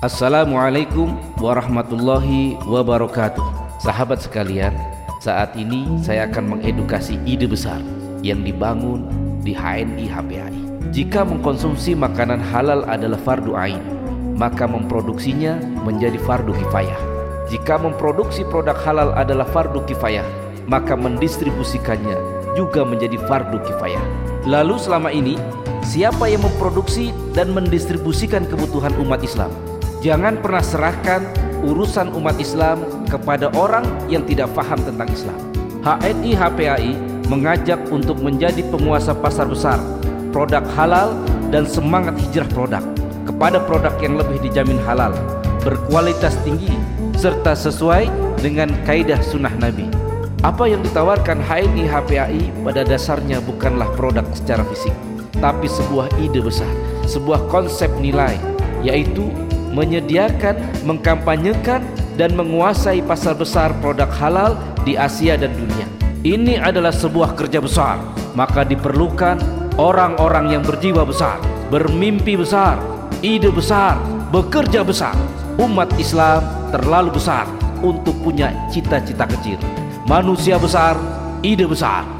Assalamualaikum warahmatullahi wabarakatuh. Sahabat sekalian, saat ini saya akan mengedukasi ide besar yang dibangun di HNI HPAI Jika mengkonsumsi makanan halal adalah fardu ain Maka memproduksinya menjadi fardu kifayah. Jika memproduksi produk halal adalah fardu kifayah Maka mendistribusikannya juga menjadi fardu kifayah. Lalu selama ini siapa yang memproduksi dan mendistribusikan kebutuhan umat Islam? Jangan pernah serahkan urusan umat Islam kepada orang yang tidak paham tentang Islam. HNI HPAI mengajak untuk menjadi penguasa pasar besar, produk halal dan semangat hijrah produk kepada produk yang lebih dijamin halal, berkualitas tinggi serta sesuai dengan kaidah sunnah Nabi. Apa yang ditawarkan HNI HPAI pada dasarnya bukanlah produk secara fisik, tapi sebuah ide besar, sebuah konsep nilai, yaitu menyediakan, mengkampanyekan, dan menguasai pasar besar produk halal di Asia dan dunia. Ini adalah sebuah kerja besar, maka diperlukan orang-orang yang berjiwa besar, bermimpi besar, ide besar, bekerja besar. Umat Islam terlalu besar untuk punya cita-cita kecil. Manusia besar, ide besar.